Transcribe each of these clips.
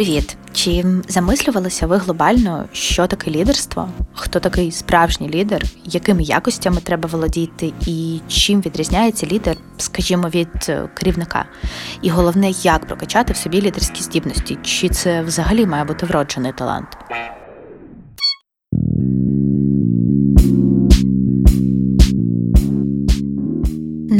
Привіт! Чи замислювалися ви глобально, що таке лідерство? Хто такий справжній лідер, якими якостями треба володіти, і чим відрізняється лідер, скажімо, від е, керівника? І головне, як прокачати в собі лідерські здібності? Чи це взагалі має бути вроджений талант?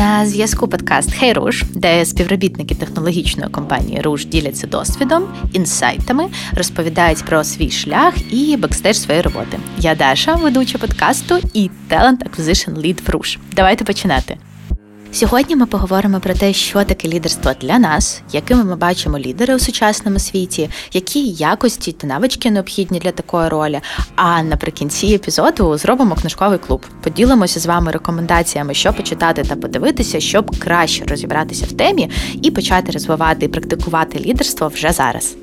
На зв'язку подкаст «Хей Руш», де співробітники технологічної компанії Руш діляться досвідом, інсайтами, розповідають про свій шлях і бекстеж своєї роботи. Я Даша, ведуча подкасту і Talent Acquisition Lead в Руш. Давайте починати. Сьогодні ми поговоримо про те, що таке лідерство для нас, якими ми бачимо лідери у сучасному світі, які якості та навички необхідні для такої ролі. А наприкінці епізоду зробимо книжковий клуб. Поділимося з вами рекомендаціями, що почитати та подивитися, щоб краще розібратися в темі і почати розвивати і практикувати лідерство вже зараз.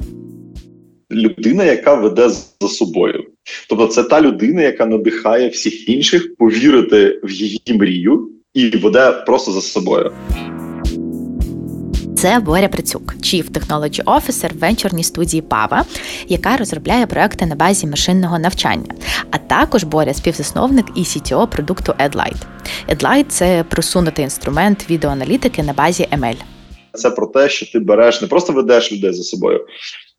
Людина, яка веде за собою, тобто це та людина, яка надихає всіх інших повірити в її мрію і веде просто за собою. Це Боря Прицюк, Chief Technology Officer в венчурній студії Пава, яка розробляє проекти на базі машинного навчання. А також Боря співзасновник і CTO продукту AdLight. AdLight – це просунутий інструмент відеоаналітики на базі ML. Це про те, що ти береш не просто ведеш людей за собою,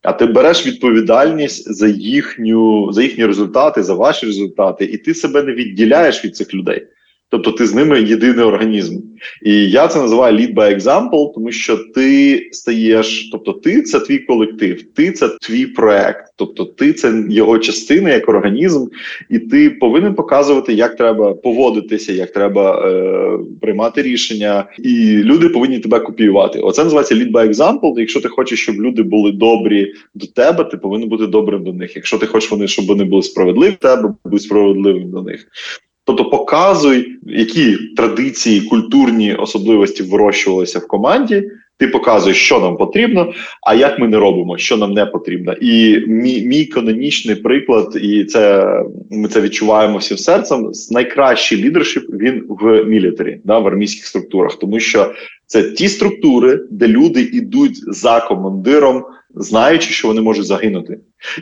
а ти береш відповідальність за їхню за їхні результати, за ваші результати, і ти себе не відділяєш від цих людей. Тобто ти з ними єдиний організм. І я це називаю lead by example, тому що ти стаєш, тобто ти це твій колектив, ти це твій проект, тобто ти це його частина як організм, і ти повинен показувати, як треба поводитися, як треба е, приймати рішення, і люди повинні тебе копіювати. Оце називається lead by example. Якщо ти хочеш, щоб люди були добрі до тебе, ти повинен бути добрим до них. Якщо ти хочеш, вони щоб вони були справедливі тебе, будь справедливим до них. Тобто показуй, які традиції, культурні особливості вирощувалися в команді. Ти показуєш, що нам потрібно, а як ми не робимо, що нам не потрібно. І мій мій канонічний приклад, і це ми це відчуваємо всім серцем. Найкращий лідершіп він в мілітарі, да, в армійських структурах, тому що це ті структури, де люди йдуть за командиром, знаючи, що вони можуть загинути,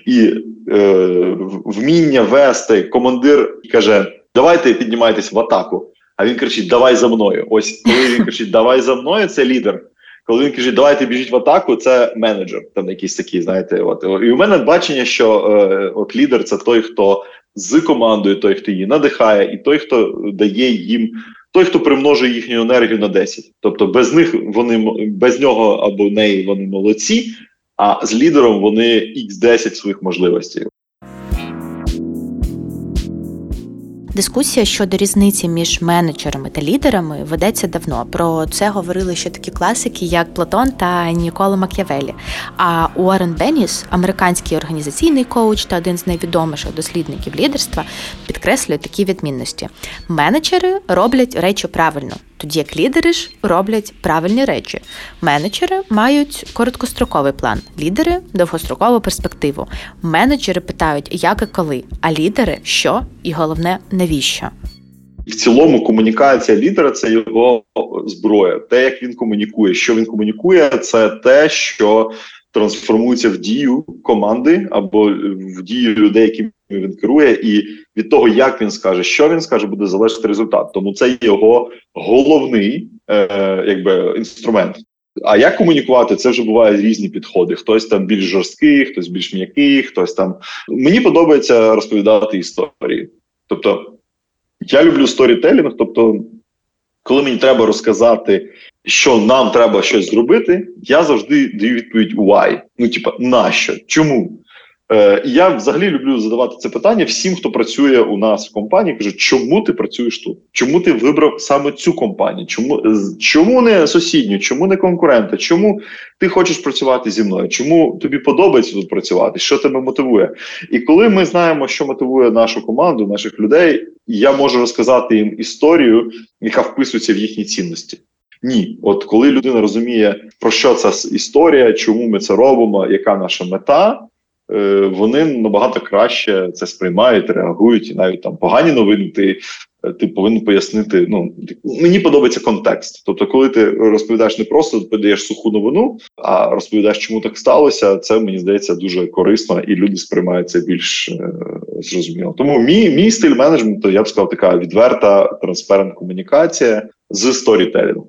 і е, вміння вести командир каже давайте піднімайтесь в атаку. А він кричить: Давай за мною. Ось коли він кричить Давай за мною, це лідер. Коли він кричить, давайте біжіть в атаку, це менеджер. Там якийсь такий, знаєте, от і у мене бачення, що е, от лідер це той, хто з командою, той, хто її надихає, і той, хто дає їм, той, хто примножує їхню енергію на 10. Тобто без них вони без нього або неї вони молодці, а з лідером вони x 10 своїх можливостей. Дискусія щодо різниці між менеджерами та лідерами ведеться давно. Про це говорили ще такі класики, як Платон та Нікола Мак'явелі. А Уоррен Беніс, американський організаційний коуч та один з найвідоміших дослідників лідерства, підкреслює такі відмінності: менеджери роблять речі правильно тоді як лідери ж роблять правильні речі. Менеджери мають короткостроковий план, лідери довгострокову перспективу. Менеджери питають, як і коли, а лідери що і головне, навіщо. В цілому комунікація лідера це його зброя. Те, як він комунікує, що він комунікує, це те, що трансформується в дію команди або в дію людей, якими він керує, і від того, як він скаже, що він скаже, буде залежати результат. Тому це його головний е, якби інструмент. А як комунікувати, це вже бувають різні підходи. Хтось там більш жорсткий, хтось більш м'який, хтось там. Мені подобається розповідати історії. Тобто я люблю сторітелінг, тобто, коли мені треба розказати що нам треба щось зробити, я завжди даю відповідь why. Ну, типа, нащо? Чому? Е, Я взагалі люблю задавати це питання всім, хто працює у нас в компанії. Кажу, чому ти працюєш тут? Чому ти вибрав саме цю компанію? Чому чому не сусідню? Чому не конкурента? Чому ти хочеш працювати зі мною? Чому тобі подобається тут працювати? Що тебе мотивує? І коли ми знаємо, що мотивує нашу команду, наших людей, я можу розказати їм історію, яка вписується в їхні цінності. Ні, от коли людина розуміє, про що ця історія, чому ми це робимо, яка наша мета, е, вони набагато краще це сприймають, реагують, і навіть там погані новини ти ти повинен пояснити. Ну мені подобається контекст. Тобто, коли ти розповідаєш не просто подаєш суху новину, а розповідаєш, чому так сталося. Це мені здається дуже корисно, і люди сприймають це більш е, зрозуміло. Тому мій мій стиль менеджменту я б сказав, така відверта транспарент комунікація з сторітелінгом.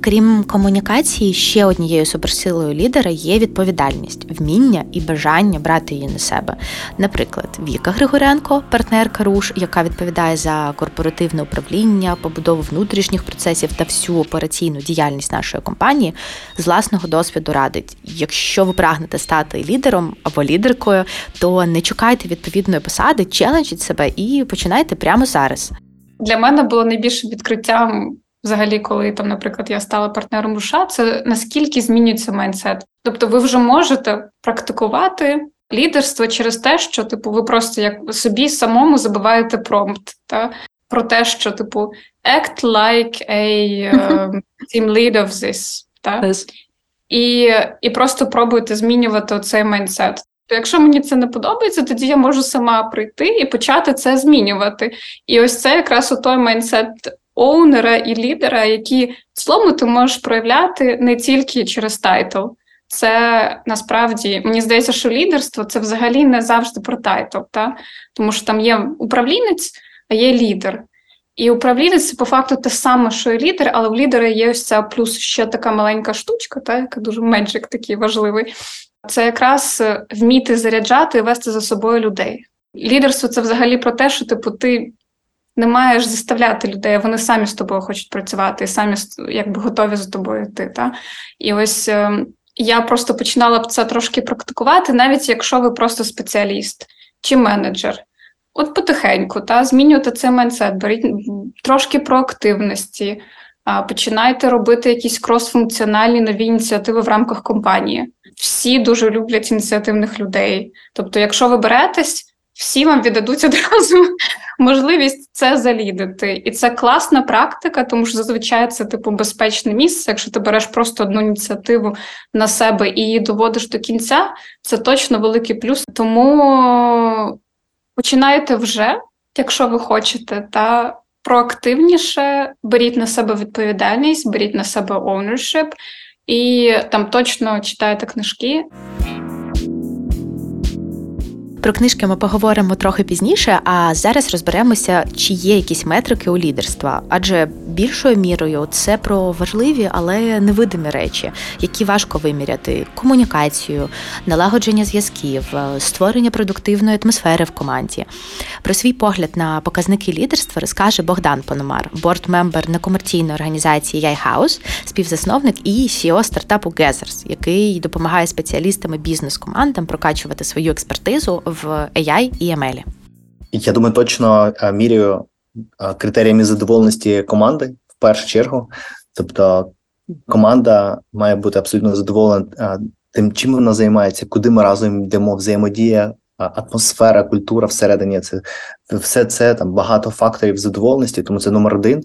Крім комунікації, ще однією суперсилою лідера є відповідальність, вміння і бажання брати її на себе. Наприклад, Віка Григоренко, партнерка РУШ, яка відповідає за корпоративне управління, побудову внутрішніх процесів та всю операційну діяльність нашої компанії, з власного досвіду радить: якщо ви прагнете стати лідером або лідеркою, то не чекайте відповідної посади, челенджіть себе і починайте прямо зараз. Для мене було найбільшим відкриттям взагалі, коли там, наприклад, я стала партнером руша, це наскільки змінюється майндсет. Тобто, ви вже можете практикувати лідерство через те, що типу, ви просто як собі самому забиваєте промпт, та про те, що типу act like a uh, team lead of this. Та? Yes. І і просто пробуйте змінювати цей mindset. Якщо мені це не подобається, тоді я можу сама прийти і почати це змінювати. І ось це якраз у той mindset owner а і лідера, які словно ти можеш проявляти не тільки через title. Це насправді мені здається, що лідерство це взагалі не завжди про title, та? тому що там є управлінець, а є лідер. І управлінець це по факту те саме, що і лідер, але в лідера є ось ця плюс ще така маленька штучка, та, яка дуже меджик такий важливий. Це якраз е, вміти заряджати і вести за собою людей. Лідерство це взагалі про те, що типу ти не маєш заставляти людей, вони самі з тобою хочуть працювати і самі якби готові за тобою йти. Та? І ось е, я просто починала б це трошки практикувати, навіть якщо ви просто спеціаліст чи менеджер. От потихеньку, та, змінювати цей майндсет, беріть трошки проактивності, починайте робити якісь крос-функціональні нові ініціативи в рамках компанії. Всі дуже люблять ініціативних людей. Тобто, якщо ви беретесь, всі вам віддадуть одразу можливість це залідити. І це класна практика, тому що зазвичай це типу безпечне місце. Якщо ти береш просто одну ініціативу на себе і її доводиш до кінця, це точно великий плюс. Тому починайте вже, якщо ви хочете, та проактивніше беріть на себе відповідальність, беріть на себе ownership і там точно читайте книжки. Про книжки ми поговоримо трохи пізніше, а зараз розберемося, чи є якісь метрики у лідерства, адже більшою мірою це про важливі, але невидимі речі, які важко виміряти: комунікацію, налагодження зв'язків, е, створення продуктивної атмосфери в команді. Про свій погляд на показники лідерства розкаже Богдан Пономар, board member некомерційної організації AI HOUSE, співзасновник і CEO стартапу Gezers, який допомагає спеціалістам бізнес-командам прокачувати свою експертизу в AI і ML? Я думаю, точно е, міряю е, критеріями задоволеності команди в першу чергу. Тобто, команда має бути абсолютно задоволена е, тим, чим вона займається, куди ми разом йдемо, взаємодія, атмосфера, культура всередині. Це все це там багато факторів задоволеності, тому це номер один.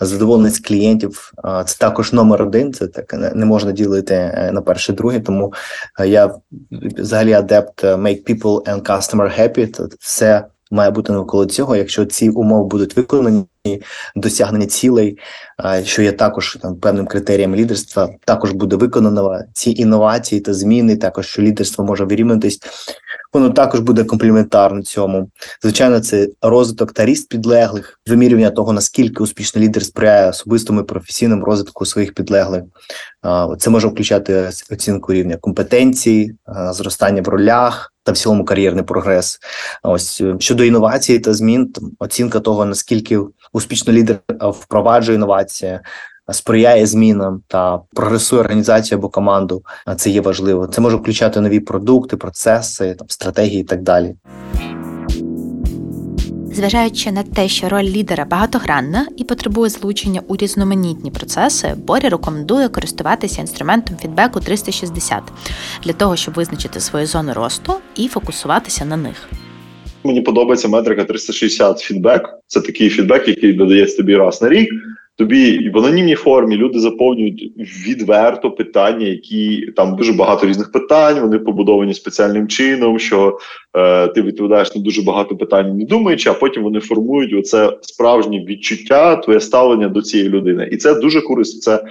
Задоволеність клієнтів це також номер один. Це так не можна ділити на перше, друге. Тому я взагалі адепт make people and customer happy. Це все має бути навколо цього. Якщо ці умови будуть виконані, досягнення цілей, що є також там певним критерієм лідерства, також буде виконано ці інновації та зміни. Також що лідерство може вирівнятись воно також буде комплементарно цьому. Звичайно, це розвиток та ріст підлеглих, вимірювання того, наскільки успішний лідер сприяє особистому і професійному розвитку своїх підлеглих. Це може включати оцінку рівня компетенцій, зростання в ролях та в цілому кар'єрний прогрес. Ось щодо інновацій та змін, оцінка того наскільки успішно лідер впроваджує інновації, сприяє змінам та прогресує організацію або команду. Це є важливо. Це може включати нові продукти, процеси, там стратегії і так далі. Зважаючи на те, що роль лідера багатогранна і потребує злучення у різноманітні процеси, Боря рекомендує користуватися інструментом фідбеку 360 для того, щоб визначити свою зону росту і фокусуватися на них. Мені подобається метрика 360 фідбек. Це такий фідбек, який додається тобі раз на рік. тобі в анонімній формі люди заповнюють відверто питання, які там дуже багато різних питань. Вони побудовані спеціальним чином, що е, ти відповідаєш на дуже багато питань, не думаючи, а потім вони формують оце справжнє відчуття, твоє ставлення до цієї людини, і це дуже корисно. Це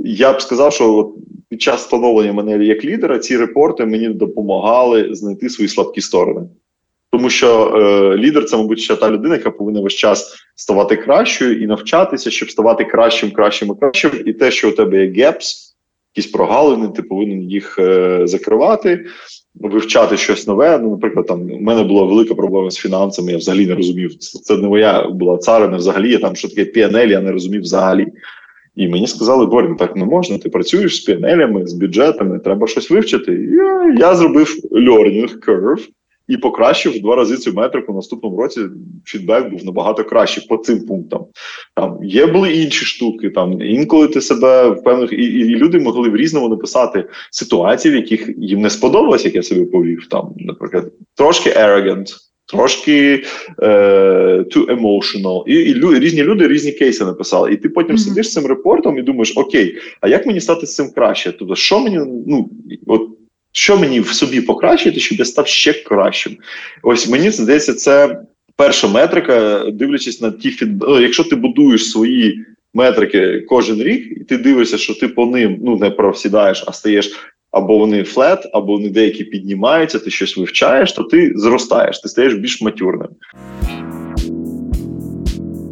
я б сказав, що під час становлення мене як лідера ці репорти мені допомагали знайти свої слабкі сторони. Тому що е, лідер це, мабуть, ще та людина, яка повинна весь час ставати кращою і навчатися, щоб ставати кращим, кращим і кращим. І те, що у тебе є гепс, якісь прогалини, ти повинен їх е, закривати, вивчати щось нове. Ну, наприклад, там у мене була велика проблема з фінансами. Я взагалі не розумів. Це не моя була царина. Взагалі я там що таке PNL, я не розумів взагалі. І мені сказали, Борін, так не можна. Ти працюєш з пінелями, з бюджетами, треба щось вивчити. І я зробив learning curve і покращив в два рази цю метрику. Наступному році фідбек був набагато кращий по цим пунктам. Там є були інші штуки. Там інколи ти себе в певних і, і люди могли в різному написати ситуації, в яких їм не сподобалось, як я себе повів. Там, наприклад, трошки arrogant, Трошки е, too emotional. І і лю, різні люди різні кейси написали. І ти потім mm-hmm. сидиш з цим репортом і думаєш, окей, а як мені стати з цим краще? Тобто, що мені ну от що мені в собі покращити, щоб я став ще кращим? Ось мені здається, це перша метрика, дивлячись на ті фід... Ну, якщо ти будуєш свої метрики кожен рік, і ти дивишся, що ти по ним ну не просідаєш, а стаєш. Або вони флет, або вони деякі піднімаються, ти щось вивчаєш, то ти зростаєш, ти стаєш більш матюрним.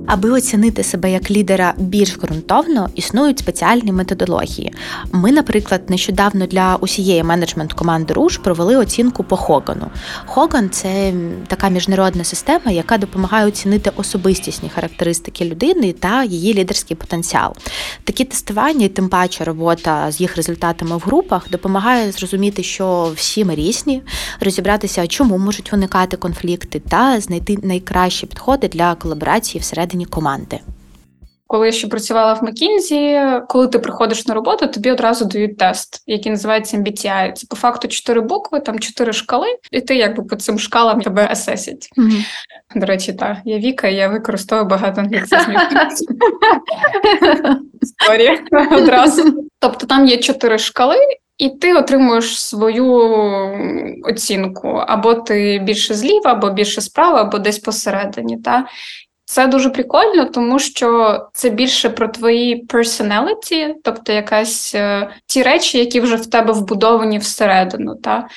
Аби оцінити себе як лідера більш ґрунтовно, існують спеціальні методології. Ми, наприклад, нещодавно для усієї менеджмент команди Руш провели оцінку по Хогану. Хоган це така міжнародна система, яка допомагає оцінити особистісні характеристики людини та її лідерський потенціал. Такі тестування, і тим паче робота з їх результатами в групах, допомагає зрозуміти, що всі ми різні, розібратися, чому можуть виникати конфлікти, та знайти найкращі підходи для колаборації всередині всередині команди. Коли я ще працювала в Макінзі, коли ти приходиш на роботу, тобі одразу дають тест, який називається MBTI. Це по факту чотири букви, там чотири шкали, і ти якби по цим шкалам тебе асесять. Mm-hmm. До речі, так, я Віка, я використовую багато англіцизмів. Історія одразу. Тобто там є чотири шкали, і ти отримуєш свою оцінку, або ти більше зліва, або більше справа, або десь посередині. Та? Це дуже прикольно, тому що це більше про твої personality, тобто якась е, ті речі, які вже в тебе вбудовані всередину. Та?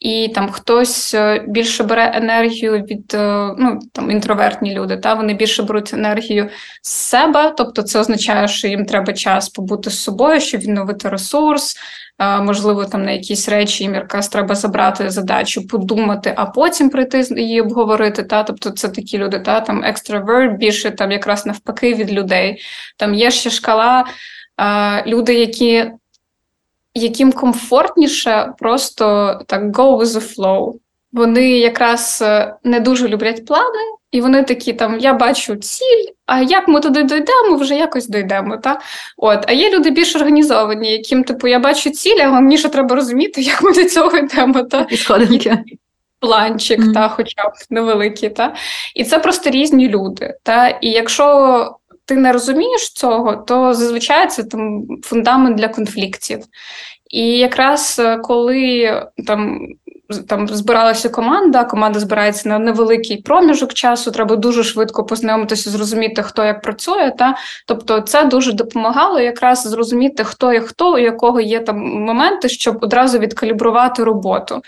І там хтось е, більше бере енергію від е, ну там інтровертні люди, та вони більше беруть енергію з себе, тобто це означає, що їм треба час побути з собою, щоб відновити ресурс, можливо, там на якісь речі їм якраз треба забрати задачу, подумати, а потім прийти її обговорити. Та тобто це такі люди, та там екстраверт більше там якраз навпаки від людей. Там є ще шкала люди, які. Яким комфортніше просто так go with the flow. Вони якраз е, не дуже люблять плани, і вони такі там: я бачу ціль, а як ми туди дійдемо, вже якось дійдемо. Та? От, А є люди більш організовані, яким, типу, я бачу ціль, а мені ще треба розуміти, як ми до цього йдемо. Та? Сходинки. Планчик, mm-hmm. та, хоча б невеликий. Та? І це просто різні люди. Та? І якщо ти не розумієш цього, то зазвичай це там фундамент для конфліктів. І якраз е, коли там там збиралася команда, команда збирається на невеликий проміжок часу, треба дуже швидко познайомитися, зрозуміти, хто як працює. Та Тобто це дуже допомагало якраз зрозуміти, хто є хто, у якого є там моменти, щоб одразу відкалібрувати роботу.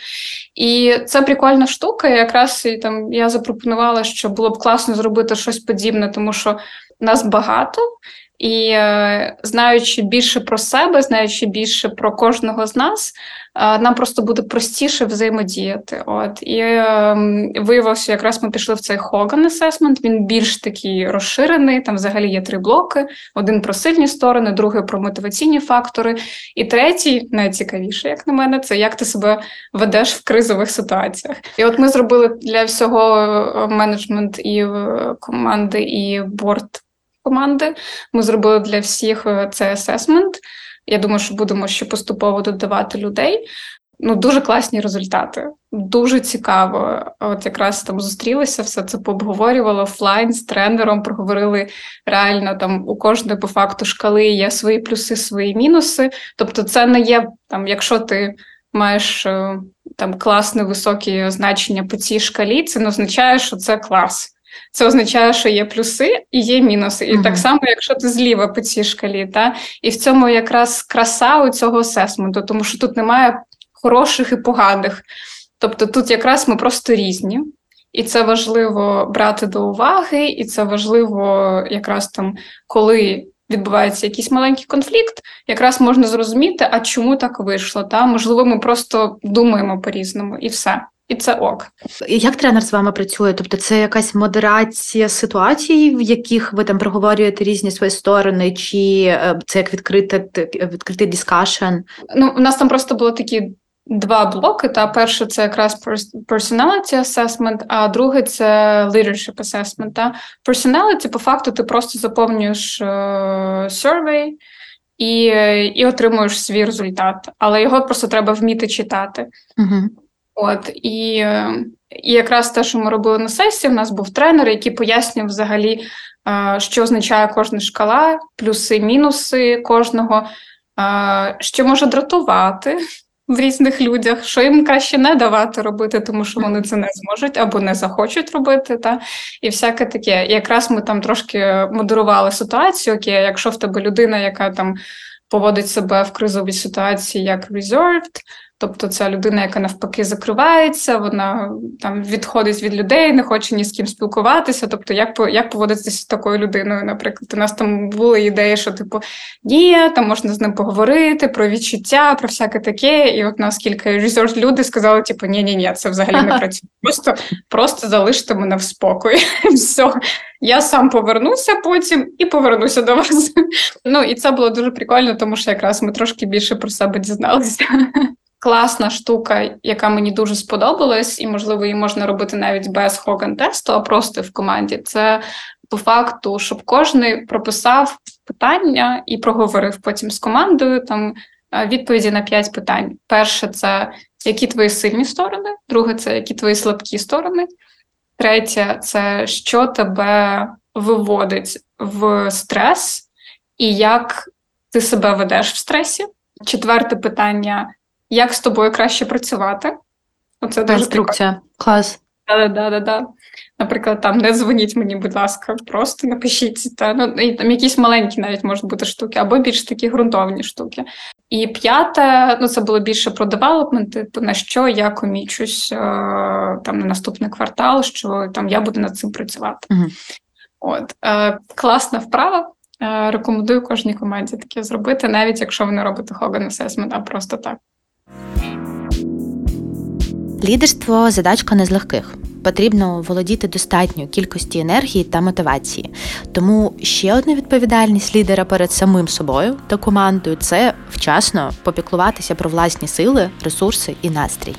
І це прикольна штука. Якраз і там я запропонувала, що було б класно зробити щось подібне, тому що нас багато. І е, знаючи більше про себе, знаючи більше про кожного з нас, е, нам просто буде простіше взаємодіяти. От і е, виявилося, якраз ми пішли в цей Hogan Assessment, Він більш такий розширений. Там взагалі є три блоки: один про сильні сторони, другий про мотиваційні фактори, і третій, найцікавіше, як на мене, це як ти себе ведеш в кризових ситуаціях. І от ми зробили для всього менеджмент і команди, і борт команди. Ми зробили для всіх е, цей асесмент. Я думаю, що будемо ще поступово додавати людей. ну дуже класні результати. Дуже цікаво. От якраз там зустрілися, все це пообговорювало офлайн з тренером. Проговорили реально там у кожної по факту шкали є свої плюси, свої мінуси. Тобто, це не є там, якщо ти маєш е, там класне високі значення по цій шкалі, це не означає, що це клас. Це означає, що є плюси і є мінуси. І mm-hmm. так само, якщо ти зліва по цій шкалі, та і в цьому якраз краса у цього асесменту, тому що тут немає хороших і поганих. Тобто тут якраз ми просто різні, і це важливо брати до уваги, і це важливо якраз там, коли відбувається якийсь маленький конфлікт, якраз можна зрозуміти, а чому так вийшло. Та? Можливо, ми просто думаємо по-різному і все. І це ок. Як тренер з вами працює? Тобто це якась модерація ситуацій, в яких ви там проговорюєте різні свої сторони, чи е, це як відкрите відкритий дискашн? Ну, у нас там просто було такі два блоки. Та перше це якраз personality assessment, а друге це leadership assessment. Та personality, по факту, ти просто заповнюєш survey і і отримуєш свій результат, але його просто треба вміти читати. Угу. От і і якраз те, що ми робили на сесії, у нас був тренер, який пояснював взагалі, що означає кожна шкала, плюси, мінуси кожного, що може дратувати в різних людях, що їм краще не давати робити, тому що вони це не зможуть або не захочуть робити. Та? І всяке таке. І якраз ми там трошки модерували ситуацію. Окей, якщо в тебе людина, яка там поводить себе в кризовій ситуації як reserved, Тобто це людина, яка навпаки закривається, вона там відходить від людей, не хоче ні з ким спілкуватися. Тобто, як як поводитися з такою людиною? Наприклад, у нас там були ідеї, що типу ні, там можна з ним поговорити про відчуття, про всяке таке. І от нас кілька резорт люди сказали, типу, ні, ні, ні, це взагалі не працює. Просто просто залиште мене в спокої. Все. Я сам повернуся потім і повернуся до вас. Ну і це було дуже прикольно, тому що якраз ми трошки більше про себе дізналися класна штука, яка мені дуже сподобалась, і, можливо, її можна робити навіть без Хоган-тесту, а просто в команді. Це по факту, щоб кожен прописав питання і проговорив потім з командою там е, відповіді на п'ять питань. Перше, це які твої сильні сторони, друге, це які твої слабкі сторони. Третє це що тебе виводить в стрес, і як ти себе ведеш в стресі. Четверте питання як з тобою краще працювати. Оце дуже Інструкція. Клас. Да, да, да, да. Наприклад, там не дзвоніть мені, будь ласка, просто напишіть. Та, ну, і там якісь маленькі навіть можуть бути штуки, або більш такі ґрунтовні штуки. І п'яте, ну це було більше про девелопмент, типу, на що я комічусь е, там на наступний квартал, що там я буду над цим працювати. Угу. От е, класна вправа. Е, рекомендую кожній команді таке зробити, навіть якщо ви не робите Hogan Assessment, а просто так. Лідерство задачка не з легких. Потрібно володіти достатньою кількості енергії та мотивації. Тому ще одна відповідальність лідера перед самим собою та командою це вчасно попіклуватися про власні сили, ресурси і настрій.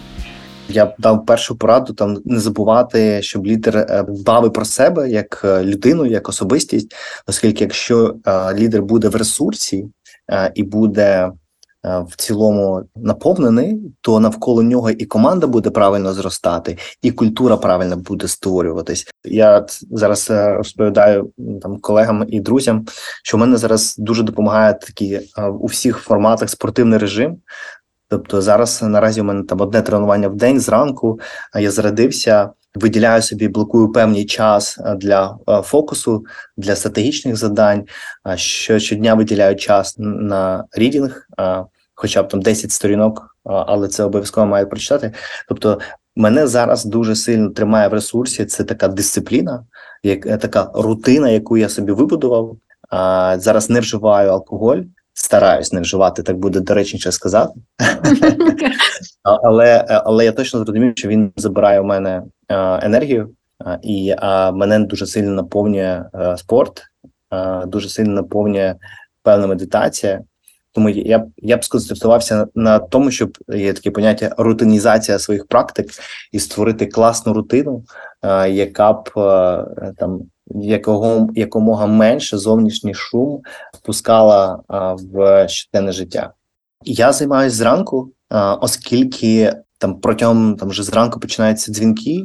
Я б дав першу пораду там не забувати, щоб лідер е, дбав про себе як е, людину, як особистість, оскільки якщо е, лідер буде в ресурсі і буде в цілому наповнений, то навколо нього і команда буде правильно зростати, і культура правильно буде створюватись. Я зараз е, розповідаю там колегам і друзям, що в мене зараз дуже допомагає такі е, у всіх форматах спортивний режим. Тобто зараз наразі у мене там одне тренування в день зранку. Я зарядився, виділяю собі, блокую певний час для фокусу, для стратегічних задань. Що щодня виділяю час на рідінг, хоча б там 10 сторінок, але це обов'язково має прочитати. Тобто, мене зараз дуже сильно тримає в ресурсі. Це така дисципліна, як е, така рутина, яку я собі вибудував. Зараз не вживаю алкоголь. Стараюсь не вживати, так буде доречніше сказати. але але я точно зрозумів, що він забирає у мене енергію, і мене дуже сильно наповнює спорт, дуже сильно наповнює певна медитація. Тому я я б сконцентрувався на тому, щоб є таке поняття рутинізація своїх практик і створити класну рутину, яка б там якого якомога менше зовнішній шум впускала в щоденне життя. Я займаюся зранку оскільки там протягом там вже зранку починаються дзвінки,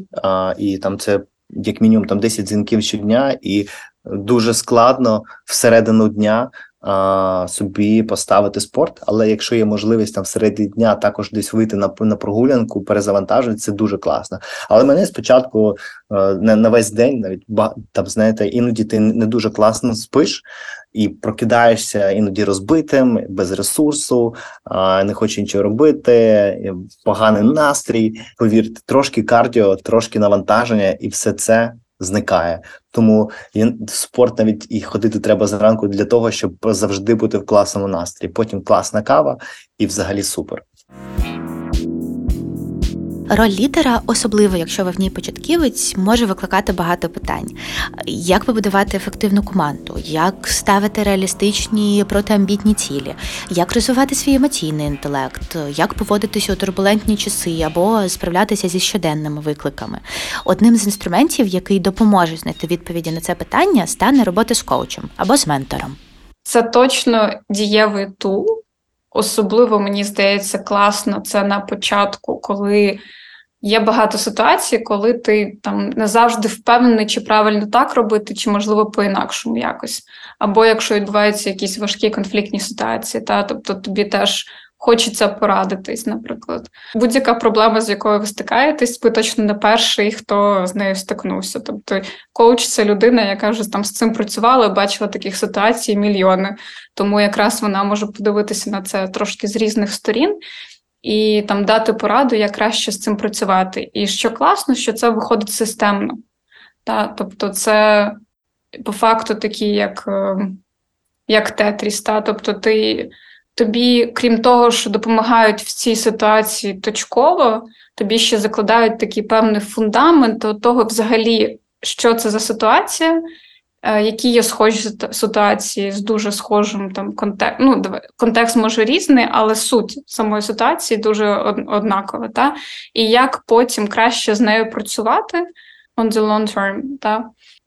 і там це як мінімум там 10 дзвінків щодня, і дуже складно всередину дня а, собі поставити спорт. Але якщо є можливість там всередині дня також десь вийти на на прогулянку, перезавантажити, це дуже класно. Але мене спочатку а, на, на весь день, навіть там знаєте, іноді ти не дуже класно спиш. І прокидаєшся іноді розбитим, без ресурсу, не хоче нічого робити, поганий настрій. Повірте, трошки кардіо, трошки навантаження, і все це зникає. Тому спорт навіть і ходити треба зранку для того, щоб завжди бути в класному настрій. Потім класна кава і взагалі супер. Роль лідера, особливо якщо ви в ній початківець, може викликати багато питань: як побудувати ефективну команду, як ставити реалістичні протиамбітні цілі, як розвивати свій емоційний інтелект, як поводитися у турбулентні часи або справлятися зі щоденними викликами. Одним з інструментів, який допоможе знайти відповіді на це питання, стане робота з коучем або з ментором. Це точно дієвий тул. Особливо мені здається класно це на початку, коли є багато ситуацій, коли ти там не завжди впевнений, чи правильно так робити, чи можливо по-інакшому якось. Або якщо відбуваються якісь важкі конфліктні ситуації, та тобто тобі теж хочеться порадитись, наприклад. Будь-яка проблема, з якою ви стикаєтесь, ви точно не перший, хто з нею стикнувся. Тобто, коуч це людина, яка вже там з цим працювала, бачила таких ситуацій мільйони. Тому якраз вона може подивитися на це трошки з різних сторін. І там дати пораду, як краще з цим працювати. І що класно, що це виходить системно. Та? Тобто, це по факту такі, як е, як тетріс. Та? Тобто, ти тобі, крім того, що допомагають в цій ситуації точково, тобі ще закладають такий певний фундамент того, взагалі, що це за ситуація, е, які є схожі ситуації з дуже схожим там контекст. Ну, контекст може різний, але суть самої ситуації дуже однакова. Та? І як потім краще з нею працювати on the long term. Та?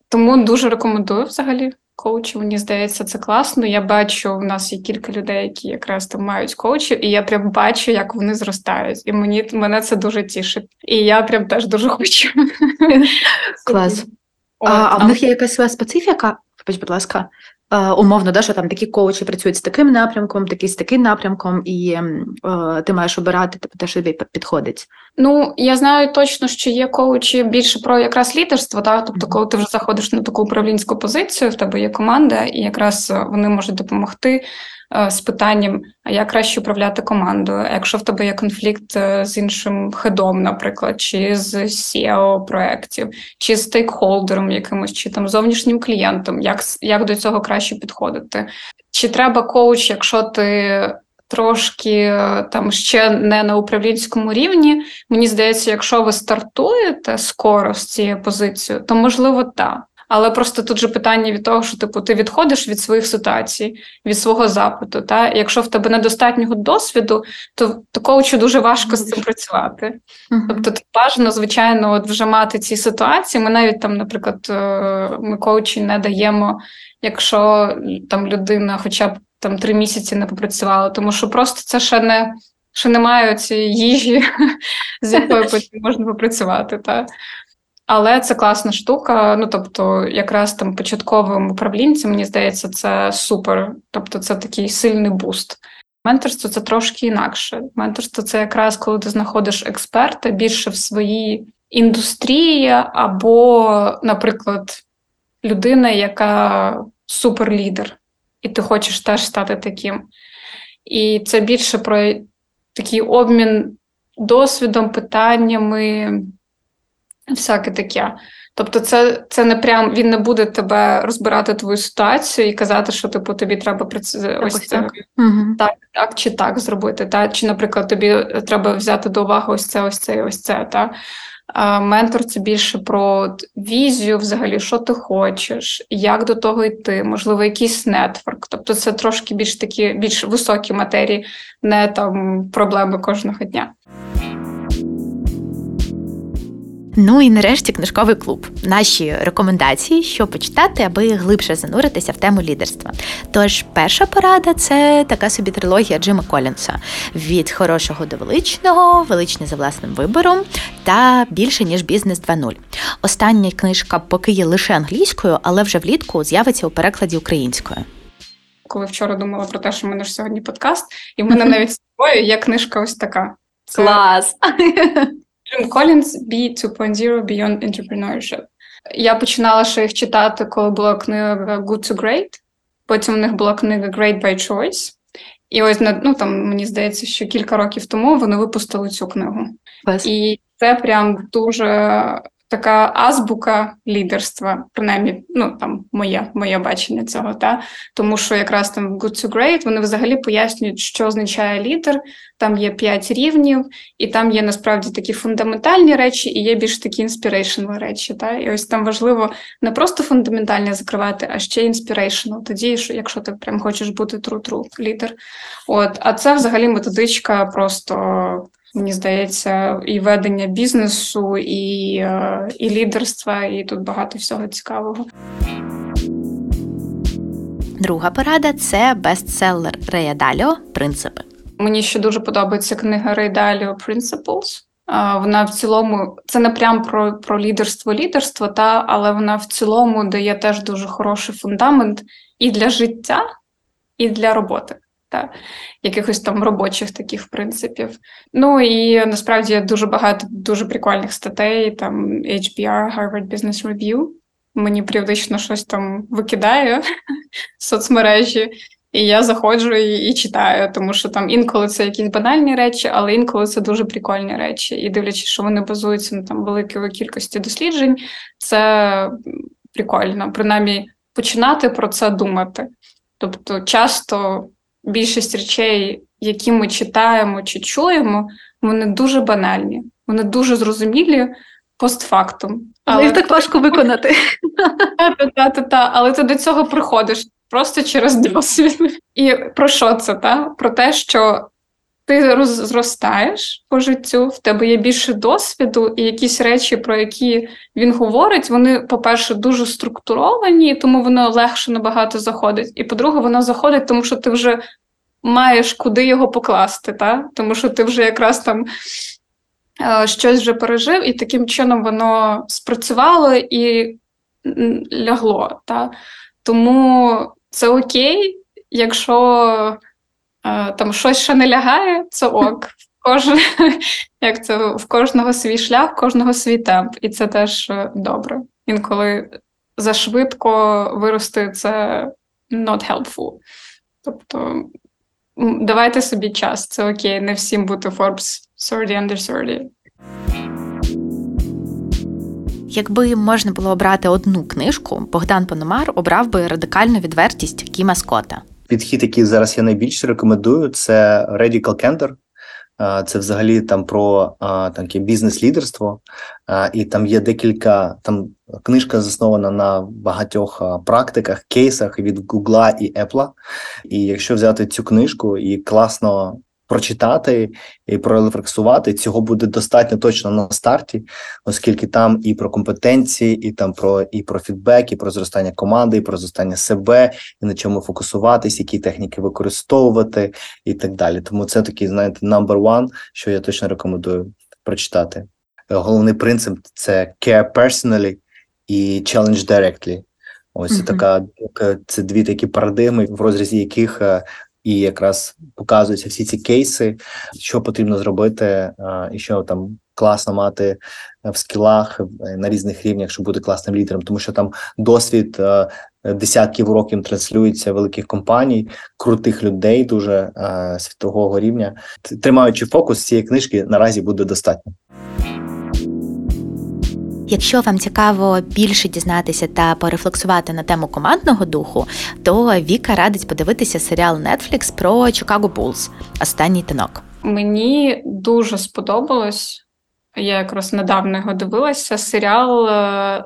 Тому дуже рекомендую взагалі коучі, мені здається, це класно. Я бачу, у нас є кілька людей, які якраз там мають коучів, і я прям бачу, як вони зростають. І мені мене це дуже тішить. І я прям теж дуже хочу. Клас. А, а в них є якась своя специфіка? Будь ласка, умовно, да, що там такі коучі працюють з таким напрямком, такі з таким напрямком, і е, ти маєш обирати те, що тобі підходить. Ну я знаю точно, що є коучі більше про якраз лідерство, Та тобто, коли ти вже заходиш на таку управлінську позицію, в тебе є команда, і якраз вони можуть допомогти Е, з питанням, а як краще управляти командою, якщо в тебе є конфлікт е, з іншим хедом, наприклад, чи з SEO проєктів, чи з стейкхолдером якимось, чи там зовнішнім клієнтом, як, як до цього краще підходити? Чи треба коуч, якщо ти. Трошки е, там ще не на управлінському рівні. Мені здається, якщо ви стартуєте скоро з цією позицією, то можливо так. Але просто тут же питання від того, що типу ти відходиш від своїх ситуацій, від свого запиту. Та якщо в тебе недостатнього досвіду, то то коучу дуже важко з цим працювати. Тобто, тут бажано, звичайно, от вже мати ці ситуації. Ми навіть там, наприклад, е, ми коучі не даємо, якщо там людина, хоча б там три місяці не попрацювала, тому що просто це ще не. Ще немає цієї їжі, з якою потім можна попрацювати. Та? Але це класна штука. Ну тобто, якраз там початковим управлінцям, мені здається, це супер. Тобто, це такий сильний буст. Менторство це трошки інакше. Менторство це якраз коли ти знаходиш експерта більше в своїй індустрії, або, наприклад, людина, яка суперлідер, і ти хочеш теж стати таким. І це більше про такий обмін досвідом, питаннями всяке таке. Тобто, це це не прям він не буде тебе розбирати твою ситуацію і казати, що типу тобі треба працювати ось це так. так, так чи так зробити. Та? Чи, наприклад, тобі треба взяти до уваги ось це, ось це і ось це. Та? А Ментор це більше про візію, взагалі, що ти хочеш, як до того йти, можливо, якийсь нетворк. Тобто це трошки більш такі більш високі матерії, не там проблеми кожного дня. Ну і нарешті книжковий клуб. Наші рекомендації, що почитати, аби глибше зануритися в тему лідерства. Тож, перша порада це така собі трилогія Джима Колінса від хорошого до величного, величне за власним вибором та більше ніж бізнес 2.0. Остання книжка поки є лише англійською, але вже влітку з'явиться у перекладі українською. Коли вчора думала про те, що в мене ж сьогодні подкаст, і в мене навіть з собою є книжка ось така. Це... Клас! Джим Колінс B 2.0 Beyond Entrepreneurship. Я починала ще їх читати, коли була книга Good to Great. Потім у них була книга Great by Choice. І ось ну там мені здається, що кілька років тому вони випустили цю книгу. Без. І це прям дуже така азбука лідерства, принаймні, ну там моє моє бачення цього, та тому що якраз там Good to Great вони взагалі пояснюють, що означає лідер. Там є п'ять рівнів, і там є насправді такі фундаментальні речі, і є більш такі inspirational речі. Та? І ось там важливо не просто фундаментальне закривати, а ще inspirational. Тоді, якщо ти прям хочеш бути true-true лідер. От, а це взагалі методичка просто мені здається, і ведення бізнесу, і, е, і лідерства, і тут багато всього цікавого. Друга порада це бестселер Рея Даліо Принципи. Мені ще дуже подобається книга Рей Даліо Principles. Вона в цілому, це не прям про про лідерство, лідерство, та але вона в цілому дає теж дуже хороший фундамент і для життя, і для роботи та якихось там робочих таких принципів. Ну і насправді дуже багато дуже прикольних статей, там HBR, Harvard Business Review. Мені періодично щось там викидає в соцмережі, і я заходжу і, і читаю, тому що там інколи це якісь банальні речі, але інколи це дуже прикольні речі. І дивлячись, що вони базуються на там великій кількості досліджень, це прикольно, принаймні починати про це думати. Тобто, часто більшість речей, які ми читаємо чи чуємо, вони дуже банальні, вони дуже зрозумілі постфактум. Але їх так важко виконати. Та-та-та, Але ти до цього приходиш просто через досвід. І про що це? Та? Про те, що ти зростаєш по життю, в тебе є більше досвіду, і якісь речі, про які він говорить, вони, по-перше, дуже структуровані, тому воно легше набагато заходить. І по-друге, воно заходить, тому що ти вже маєш куди його покласти, та? тому що ти вже якраз там е, щось вже пережив, і таким чином воно спрацювало і лягло. Та? Тому це окей, якщо. Там щось ще не лягає, це ок. Кожен, як це в кожного свій шлях, в кожного свій темп, і це теж е, добре. Інколи зашвидко вирости це not helpful. Тобто давайте собі час, це окей, не всім бути Forbes 30 under 30. Якби можна було обрати одну книжку, Богдан Пономар обрав би радикальну відвертість Кіма Скотта. Підхід, який зараз я найбільше рекомендую, це Radical Candor. Це взагалі там про таке бізнес-лідерство, і там є декілька там книжка заснована на багатьох практиках, кейсах від Гугла і Apple. І якщо взяти цю книжку і класно прочитати і прорефлексувати. Цього буде достатньо точно на старті, оскільки там і про компетенції, і там про і про фідбек, і про зростання команди, і про зростання себе, і на чому фокусуватись, які техніки використовувати, і так далі. Тому це такий, знаєте, number one, що я точно рекомендую прочитати. Головний принцип це care personally і challenge directly. Ось mm-hmm. така це дві такі парадигми, в розрізі яких е, і якраз показуються всі ці кейси, що потрібно зробити, і що там класно мати в скілах е, на різних рівнях, щоб бути класним лідером, тому що там досвід е, десятків років транслюється великих компаній, крутих людей, дуже е, світового рівня. Тримаючи фокус цієї книжки, наразі буде достатньо. Якщо вам цікаво більше дізнатися та порефлексувати на тему командного духу, то Віка радить подивитися серіал Netflix про Chicago Bulls Останній танок. Мені дуже сподобалось. Я якраз недавно його дивилася. Серіал е,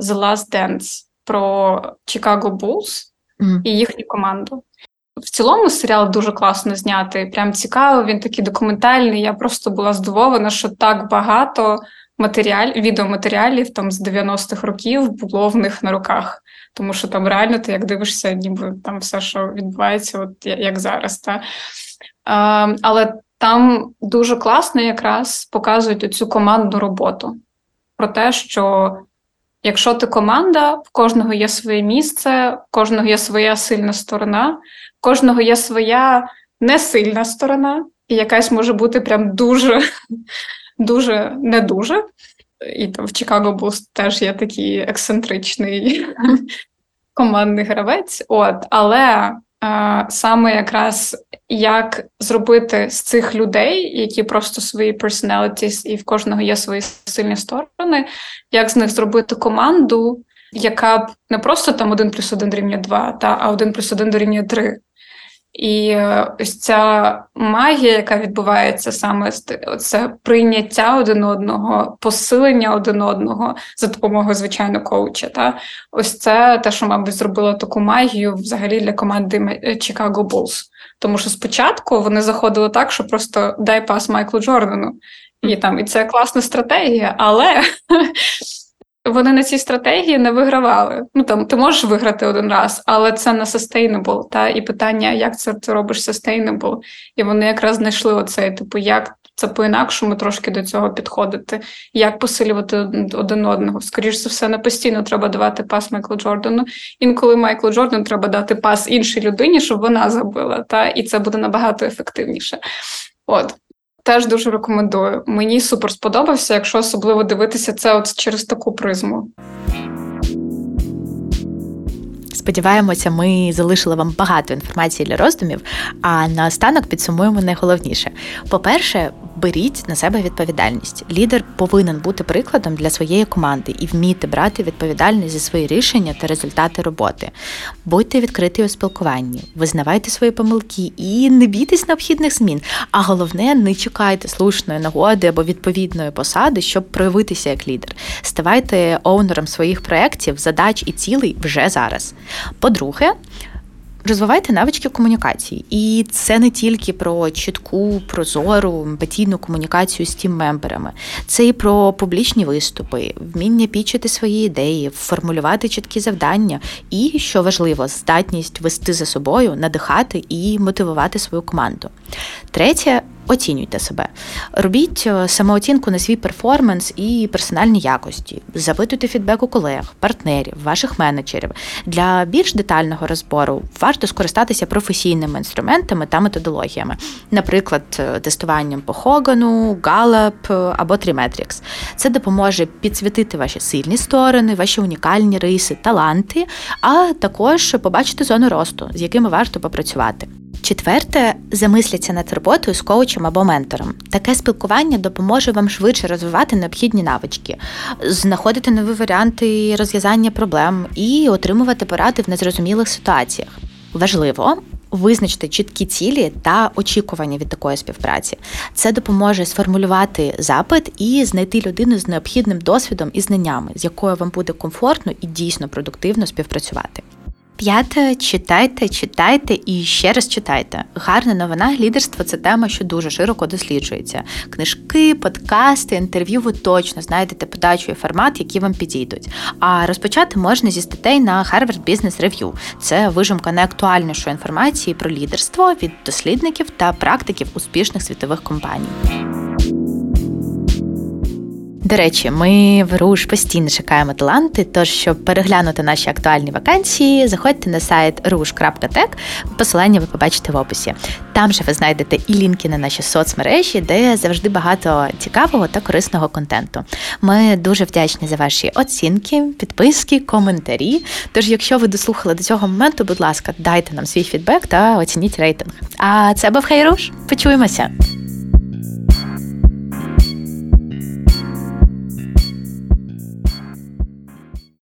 The Last Dance про Chicago Bulls mm. і їхню команду. В цілому серіал дуже класно знятий, прям цікаво. Він такий документальний. Я просто була здивована, що так багато матеріаль, відеоматеріалів там з 90-х років було в них на руках. Тому що там реально ти як дивишся, ніби там все, що відбувається, от як зараз. Та? А, Але там дуже класно якраз показують цю командну роботу про те, що якщо ти команда, в кожного є своє місце, в кожного є своя сильна сторона, в кожного є своя несильна сторона, і якась може бути прям дуже, дуже не дуже. І там в Чикаго був теж є такий ексцентричний командний гравець. От, Але е, саме якраз як зробити з цих людей, які просто свої personalities, і в кожного є свої сильні сторони, як з них зробити команду, яка б не просто там один плюс один дорівнює два, та а один плюс один дорівнює три. І е, ось ця магія, яка відбувається саме це прийняття один одного, посилення один одного за допомогою звичайно коуча. Та ось це те, що мабуть зробило таку магію взагалі для команди Chicago Bulls. Тому що спочатку вони заходили так, що просто дай пас Майклу Джордану, і там і це класна стратегія, але вони на цій стратегії не вигравали. Ну там ти можеш виграти один раз, але це не sustainable, Та і питання, як це ти робиш sustainable, І вони якраз знайшли оцей, типу, як це по-інакшому трошки до цього підходити, як посилювати один одного. Скоріше за все, не постійно треба давати пас Майклу Джордану. Інколи Майклу Джордану треба дати пас іншій людині, щоб вона забила. Та і це буде набагато ефективніше. От Теж дуже рекомендую. Мені супер сподобався, якщо особливо дивитися це от через таку призму. Сподіваємося, ми залишили вам багато інформації для роздумів. А наостанок підсумуємо найголовніше. По-перше, беріть на себе відповідальність. Лідер повинен бути прикладом для своєї команди і вміти брати відповідальність за свої рішення та результати роботи. Будьте відкриті у спілкуванні, визнавайте свої помилки і не бійтесь необхідних змін. А головне, не чекайте слушної нагоди або відповідної посади, щоб проявитися як лідер. Ставайте оунером своїх проєктів, задач і цілей вже зараз. По-друге, Розвивайте навички комунікації, і це не тільки про чітку, прозору, емпатійну комунікацію з тім-мемберами, це і про публічні виступи, вміння пічити свої ідеї, формулювати чіткі завдання, і, що важливо, здатність вести за собою, надихати і мотивувати свою команду. Третє Оцінюйте себе, робіть е, самооцінку на свій перформанс і персональні якості, запитуйте фідбек у колег, партнерів, ваших менеджерів. Для більш детального розбору варто скористатися професійними інструментами та методологіями, наприклад, е, тестуванням по Хогану, Gallup е, або Trimetrix. Це допоможе підсвітити ваші сильні сторони, ваші унікальні риси, таланти, а також побачити зону росту, з якими варто попрацювати. Четверте, замисляться над роботою з коучем або ментором. Таке спілкування допоможе вам швидше розвивати необхідні навички, знаходити нові варіанти розв'язання проблем і отримувати поради в незрозумілих ситуаціях. Важливо. Визначити чіткі цілі та очікування від такої співпраці. Це допоможе сформулювати запит і знайти людину з необхідним досвідом і знаннями, з якою вам буде комфортно і дійсно продуктивно співпрацювати. П'яте, читайте, читайте і ще раз читайте. Гарна новина, лідерство це тема, що дуже широко досліджується. Книжки, подкасти, інтерв'ю ви точно знайдете подачу і формат, які вам підійдуть. А розпочати можна зі статей на Harvard Business Review. Це вижимка найактуальнішої інформації про лідерство від дослідників та практиків успішних світових компаній. До речі, ми в Руш постійно шукаємо таланти. Тож, щоб переглянути наші актуальні вакансії, заходьте на сайт rush.tech, посилання ви побачите в описі. Там же ви знайдете і лінки на наші соцмережі, де завжди багато цікавого та корисного контенту. Ми дуже вдячні за ваші оцінки, підписки, коментарі. Тож, якщо ви дослухали до цього моменту, будь ласка, дайте нам свій фідбек та оцініть рейтинг. А це був Хейруш. Почуємося.